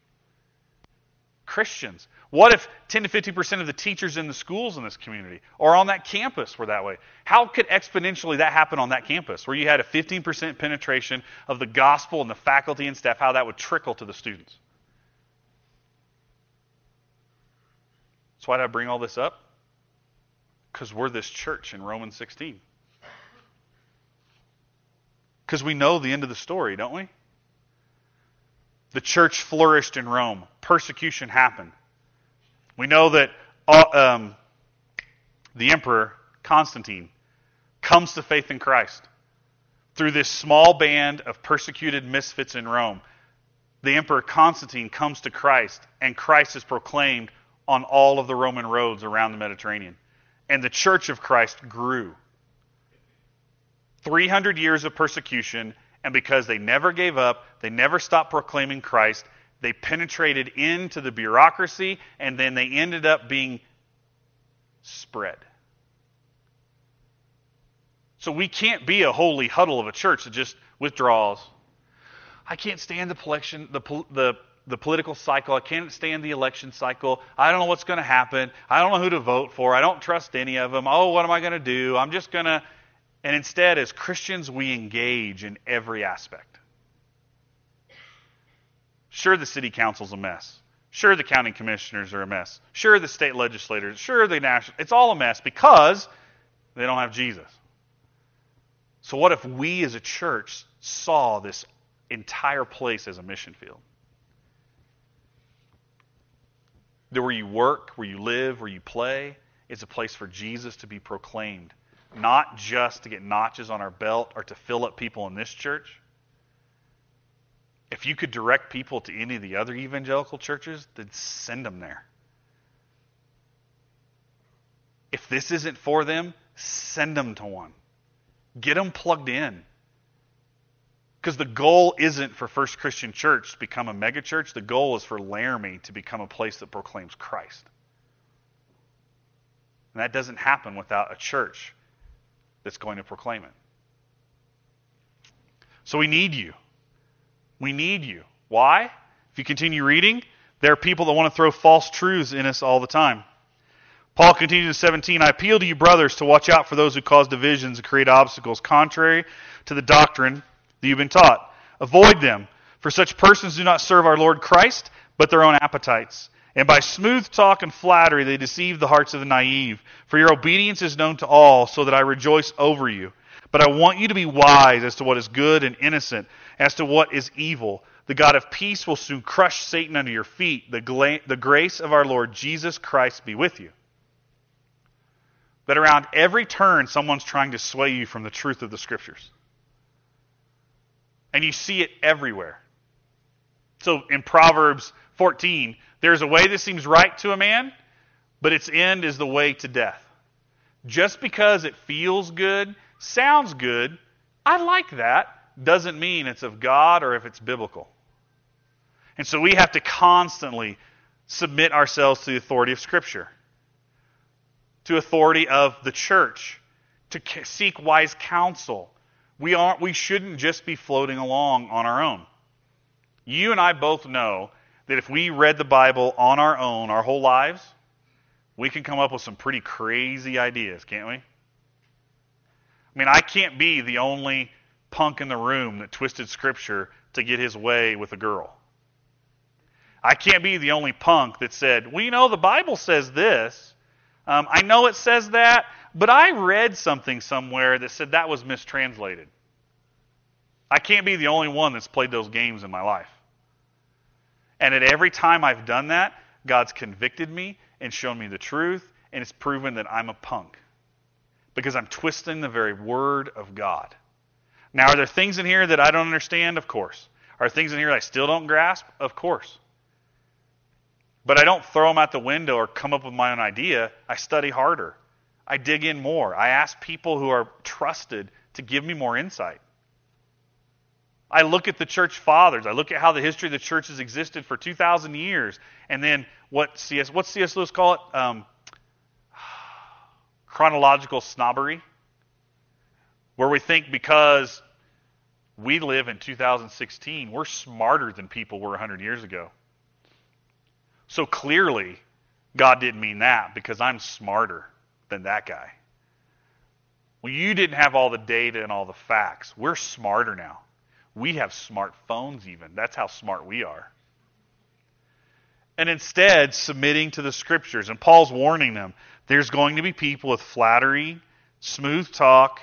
Christians? What if 10 to 50% of the teachers in the schools in this community or on that campus were that way? How could exponentially that happen on that campus where you had a 15% penetration of the gospel and the faculty and staff, how that would trickle to the students? So, why did I bring all this up? Because we're this church in Romans 16. Because we know the end of the story, don't we? The church flourished in Rome, persecution happened. We know that uh, um, the emperor, Constantine, comes to faith in Christ through this small band of persecuted misfits in Rome. The emperor Constantine comes to Christ, and Christ is proclaimed on all of the Roman roads around the Mediterranean. And the church of Christ grew. 300 years of persecution, and because they never gave up, they never stopped proclaiming Christ, they penetrated into the bureaucracy, and then they ended up being spread. So we can't be a holy huddle of a church that just withdraws. I can't stand the the, the, the political cycle. I can't stand the election cycle. I don't know what's going to happen. I don't know who to vote for. I don't trust any of them. Oh, what am I going to do? I'm just going to. And instead, as Christians, we engage in every aspect. Sure, the city council's a mess. Sure, the county commissioners are a mess. Sure, the state legislators. Sure, the national. It's all a mess because they don't have Jesus. So, what if we as a church saw this entire place as a mission field? That where you work, where you live, where you play, is a place for Jesus to be proclaimed. Not just to get notches on our belt or to fill up people in this church, if you could direct people to any of the other evangelical churches, then send them there. If this isn't for them, send them to one. Get them plugged in. Because the goal isn't for First Christian Church to become a megachurch. The goal is for Laramie to become a place that proclaims Christ. And that doesn't happen without a church that's going to proclaim it. So we need you. We need you. Why? If you continue reading, there are people that want to throw false truths in us all the time. Paul continues in 17 I appeal to you, brothers, to watch out for those who cause divisions and create obstacles contrary to the doctrine that you've been taught. Avoid them, for such persons do not serve our Lord Christ, but their own appetites. And by smooth talk and flattery they deceive the hearts of the naive. For your obedience is known to all, so that I rejoice over you. But I want you to be wise as to what is good and innocent as to what is evil. The God of peace will soon crush Satan under your feet. The, gla- the grace of our Lord Jesus Christ be with you. That around every turn, someone's trying to sway you from the truth of the Scriptures. And you see it everywhere. So in Proverbs 14, there's a way that seems right to a man, but its end is the way to death. Just because it feels good, sounds good, I like that, doesn't mean it's of God or if it's biblical. And so we have to constantly submit ourselves to the authority of Scripture, to authority of the church, to seek wise counsel. We aren't we shouldn't just be floating along on our own. You and I both know that if we read the Bible on our own our whole lives, we can come up with some pretty crazy ideas, can't we? I mean, I can't be the only punk in the room that twisted scripture to get his way with a girl. I can't be the only punk that said, well, you know, the Bible says this. Um, I know it says that, but I read something somewhere that said that was mistranslated. I can't be the only one that's played those games in my life. And at every time I've done that, God's convicted me and shown me the truth, and it's proven that I'm a punk because I'm twisting the very word of God. Now, are there things in here that I don't understand? Of course. Are things in here that I still don't grasp? Of course. But I don't throw them out the window or come up with my own idea. I study harder. I dig in more. I ask people who are trusted to give me more insight. I look at the church fathers. I look at how the history of the church has existed for 2,000 years. And then what C.S. What's C.S. Lewis call it? Um, chronological snobbery. Where we think because we live in 2016, we're smarter than people were 100 years ago. So clearly, God didn't mean that because I'm smarter than that guy. Well, you didn't have all the data and all the facts. We're smarter now. We have smartphones, even. That's how smart we are. And instead, submitting to the scriptures. And Paul's warning them there's going to be people with flattery, smooth talk,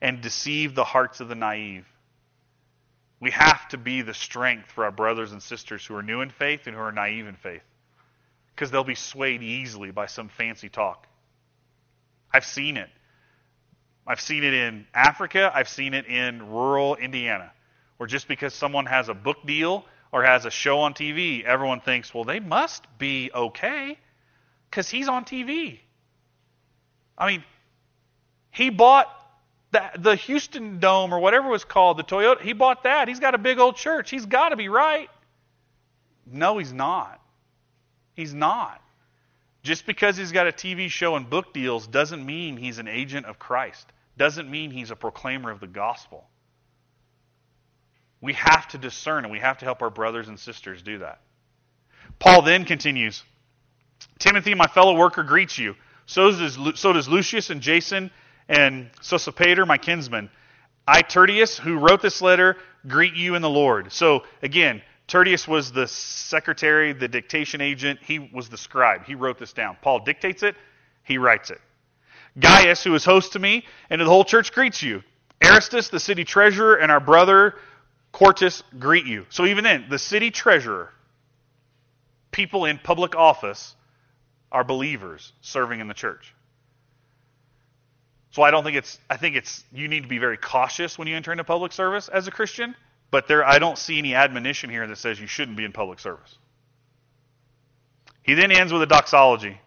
and deceive the hearts of the naive. We have to be the strength for our brothers and sisters who are new in faith and who are naive in faith because they'll be swayed easily by some fancy talk. I've seen it. I've seen it in Africa, I've seen it in rural Indiana, where just because someone has a book deal or has a show on TV, everyone thinks, well, they must be okay because he's on TV. I mean, he bought the, the Houston Dome or whatever it was called, the Toyota, he bought that. He's got a big old church. He's got to be right. No, he's not. He's not. Just because he's got a TV show and book deals doesn't mean he's an agent of Christ, doesn't mean he's a proclaimer of the gospel. We have to discern and we have to help our brothers and sisters do that. Paul then continues Timothy, my fellow worker, greets you. So does, so does Lucius and Jason and Sosipater, my kinsman. I, Tertius, who wrote this letter, greet you in the Lord. So, again, Tertius was the secretary, the dictation agent. He was the scribe. He wrote this down. Paul dictates it, he writes it. Gaius, who is host to me and to the whole church, greets you. Erastus, the city treasurer, and our brother Quartus greet you. So even then, the city treasurer, people in public office, are believers serving in the church. So I don't think it's I think it's you need to be very cautious when you enter into public service as a Christian but there, I don't see any admonition here that says you shouldn't be in public service. He then ends with a doxology.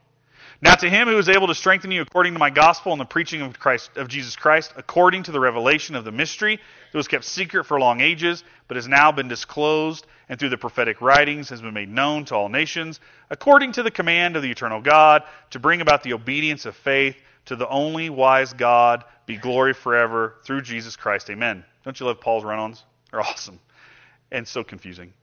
Now to him who is able to strengthen you according to my gospel and the preaching of Christ of Jesus Christ, according to the revelation of the mystery that was kept secret for long ages, but has now been disclosed, and through the prophetic writings has been made known to all nations, according to the command of the eternal God, to bring about the obedience of faith to the only wise God, be glory forever through Jesus Christ. Amen. Don't you love Paul's run-ons? Are awesome and so confusing.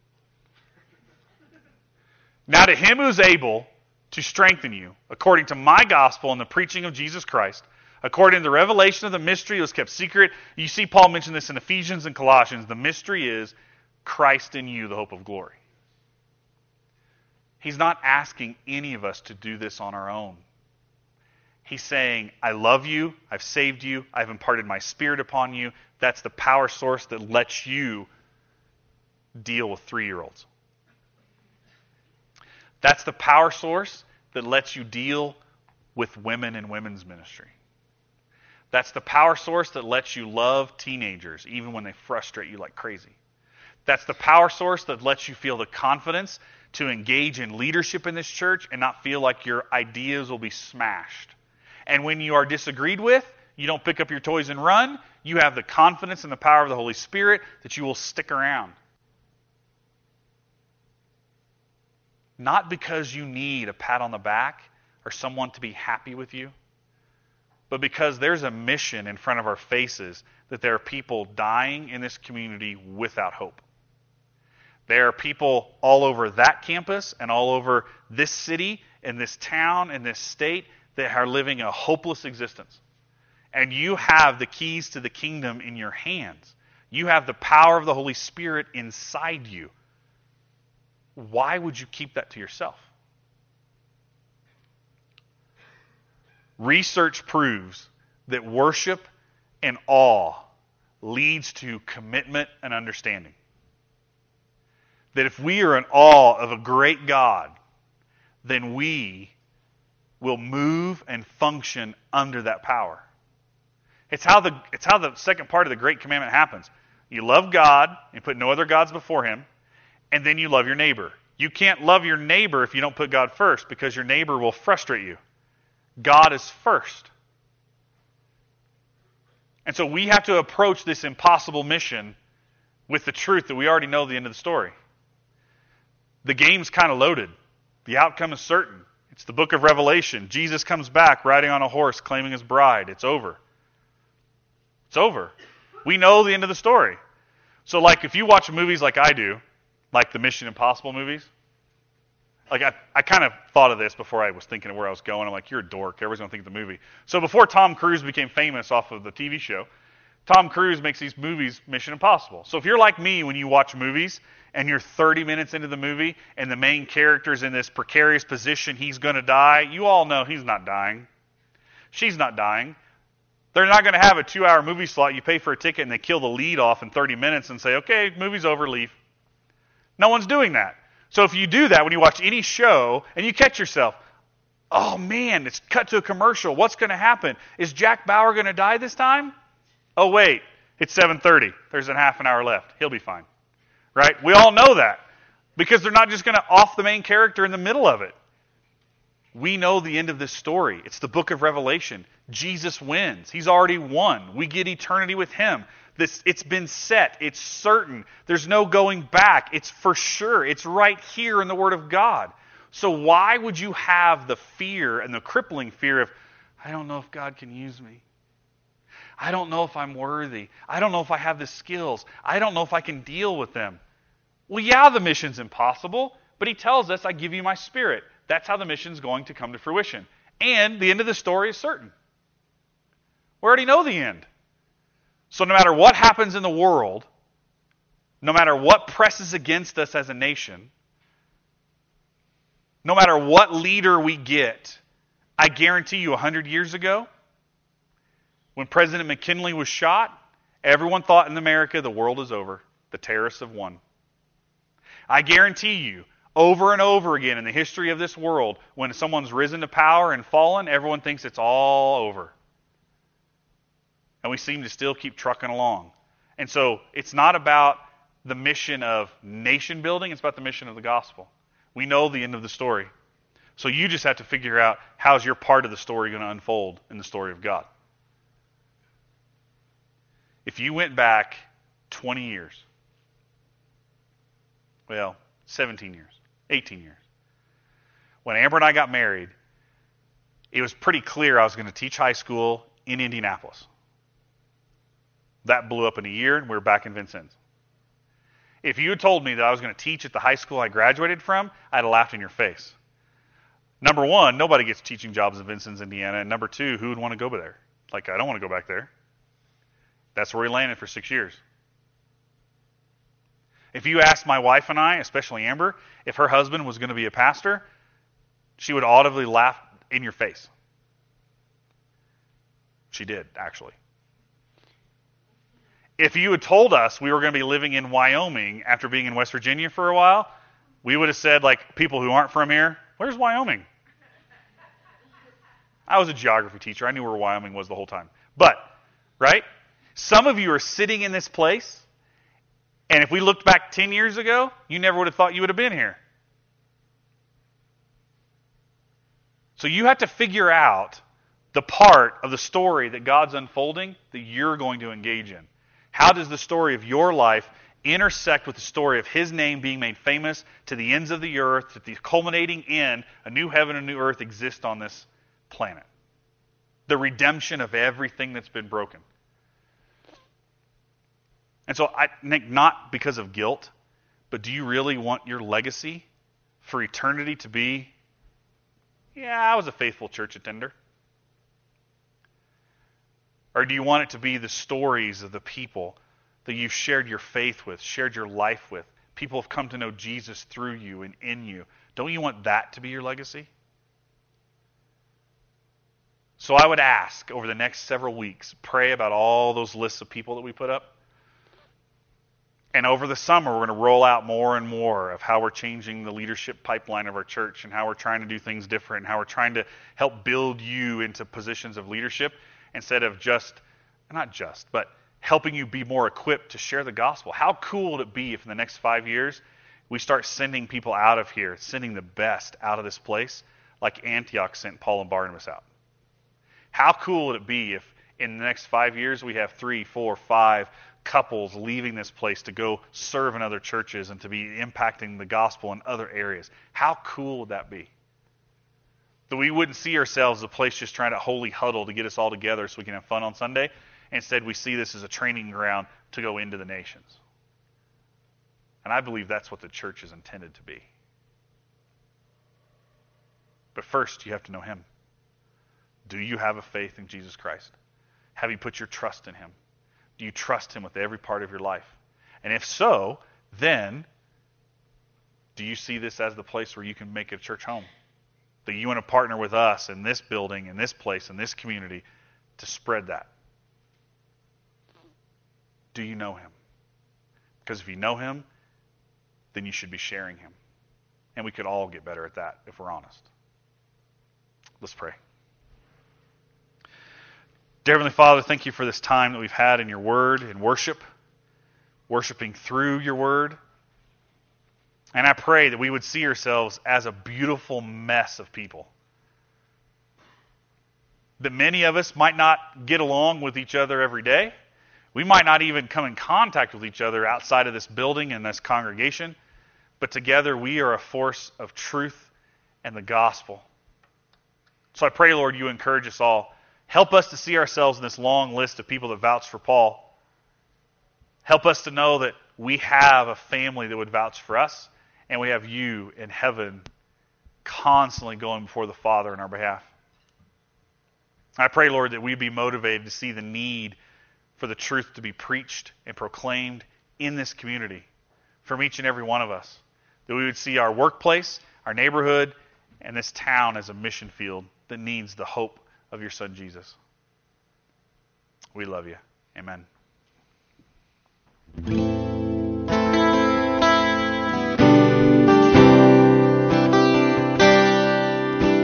Now, to him who is able to strengthen you, according to my gospel and the preaching of Jesus Christ, according to the revelation of the mystery that was kept secret. You see Paul mention this in Ephesians and Colossians. The mystery is Christ in you, the hope of glory. He's not asking any of us to do this on our own. He's saying, I love you, I've saved you, I've imparted my spirit upon you. That's the power source that lets you deal with three year olds. That's the power source that lets you deal with women in women's ministry. That's the power source that lets you love teenagers even when they frustrate you like crazy. That's the power source that lets you feel the confidence to engage in leadership in this church and not feel like your ideas will be smashed. And when you are disagreed with, you don't pick up your toys and run. You have the confidence and the power of the Holy Spirit that you will stick around. Not because you need a pat on the back or someone to be happy with you, but because there's a mission in front of our faces that there are people dying in this community without hope. There are people all over that campus and all over this city and this town and this state that are living a hopeless existence. And you have the keys to the kingdom in your hands. You have the power of the Holy Spirit inside you. Why would you keep that to yourself? Research proves that worship and awe leads to commitment and understanding. That if we are in awe of a great God, then we will move and function under that power. It's how the, it's how the second part of the Great Commandment happens. You love God and put no other gods before Him, and then you love your neighbor. You can't love your neighbor if you don't put God first because your neighbor will frustrate you. God is first. And so we have to approach this impossible mission with the truth that we already know the end of the story. The game's kind of loaded. The outcome is certain. It's the book of Revelation. Jesus comes back riding on a horse claiming his bride. It's over. It's over. We know the end of the story. So, like, if you watch movies like I do, like the Mission Impossible movies, like I, I kind of thought of this before I was thinking of where I was going. I'm like, you're a dork. Everyone's gonna think of the movie. So before Tom Cruise became famous off of the TV show, Tom Cruise makes these movies Mission Impossible. So if you're like me when you watch movies and you're 30 minutes into the movie and the main character's in this precarious position, he's going to die, you all know he's not dying. She's not dying. They're not going to have a two hour movie slot. You pay for a ticket and they kill the lead off in 30 minutes and say, okay, movie's over, leave. No one's doing that. So if you do that when you watch any show and you catch yourself, oh man, it's cut to a commercial. What's going to happen? Is Jack Bauer going to die this time? Oh wait, it's 7:30. There's a half an hour left. He'll be fine. Right? We all know that because they're not just going to off the main character in the middle of it. We know the end of this story. It's the book of Revelation. Jesus wins. He's already won. We get eternity with him. This, it's been set. It's certain. There's no going back. It's for sure. It's right here in the Word of God. So why would you have the fear and the crippling fear of, I don't know if God can use me? I don't know if I'm worthy. I don't know if I have the skills. I don't know if I can deal with them. Well, yeah, the mission's impossible, but he tells us, I give you my spirit. That's how the mission's going to come to fruition. And the end of the story is certain. We already know the end. So no matter what happens in the world, no matter what presses against us as a nation, no matter what leader we get, I guarantee you 100 years ago, when President McKinley was shot, everyone thought in America the world is over. The terrorists have won. I guarantee you, over and over again in the history of this world, when someone's risen to power and fallen, everyone thinks it's all over. And we seem to still keep trucking along. And so it's not about the mission of nation building, it's about the mission of the gospel. We know the end of the story. So you just have to figure out how's your part of the story going to unfold in the story of God. If you went back 20 years, well, 17 years, 18 years, when Amber and I got married, it was pretty clear I was going to teach high school in Indianapolis. That blew up in a year, and we were back in Vincennes. If you had told me that I was going to teach at the high school I graduated from, I'd have laughed in your face. Number one, nobody gets teaching jobs in Vincennes, Indiana. And number two, who would want to go there? Like, I don't want to go back there. That's where he landed for six years. If you asked my wife and I, especially Amber, if her husband was going to be a pastor, she would audibly laugh in your face. She did, actually. If you had told us we were going to be living in Wyoming after being in West Virginia for a while, we would have said, like people who aren't from here, where's Wyoming? I was a geography teacher. I knew where Wyoming was the whole time. But, right? Some of you are sitting in this place, and if we looked back 10 years ago, you never would have thought you would have been here. So you have to figure out the part of the story that God's unfolding that you're going to engage in. How does the story of your life intersect with the story of His name being made famous to the ends of the earth, that the culminating end, a new heaven and a new earth exist on this planet? The redemption of everything that's been broken. And so I think not because of guilt, but do you really want your legacy for eternity to be, yeah, I was a faithful church attender? Or do you want it to be the stories of the people that you've shared your faith with, shared your life with? People have come to know Jesus through you and in you. Don't you want that to be your legacy? So I would ask over the next several weeks, pray about all those lists of people that we put up. And over the summer, we're going to roll out more and more of how we're changing the leadership pipeline of our church and how we're trying to do things different and how we're trying to help build you into positions of leadership instead of just, not just, but helping you be more equipped to share the gospel. How cool would it be if in the next five years we start sending people out of here, sending the best out of this place, like Antioch sent Paul and Barnabas out? How cool would it be if in the next five years we have three, four, five couples leaving this place to go serve in other churches and to be impacting the gospel in other areas. How cool would that be? That we wouldn't see ourselves as a place just trying to holy huddle to get us all together so we can have fun on Sunday. Instead, we see this as a training ground to go into the nations. And I believe that's what the church is intended to be. But first, you have to know Him. Do you have a faith in Jesus Christ? Have you put your trust in Him? Do you trust Him with every part of your life? And if so, then do you see this as the place where you can make a church home? That you want to partner with us in this building, in this place, in this community to spread that? Do you know Him? Because if you know Him, then you should be sharing Him. And we could all get better at that if we're honest. Let's pray. Dear Heavenly Father, thank you for this time that we've had in your word and worship, worshiping through your word. And I pray that we would see ourselves as a beautiful mess of people. That many of us might not get along with each other every day. We might not even come in contact with each other outside of this building and this congregation. But together we are a force of truth and the gospel. So I pray, Lord, you encourage us all Help us to see ourselves in this long list of people that vouch for Paul. Help us to know that we have a family that would vouch for us, and we have you in heaven constantly going before the Father in our behalf. I pray, Lord, that we be motivated to see the need for the truth to be preached and proclaimed in this community from each and every one of us. That we would see our workplace, our neighborhood, and this town as a mission field that needs the hope of your Son, Jesus. We love you. Amen.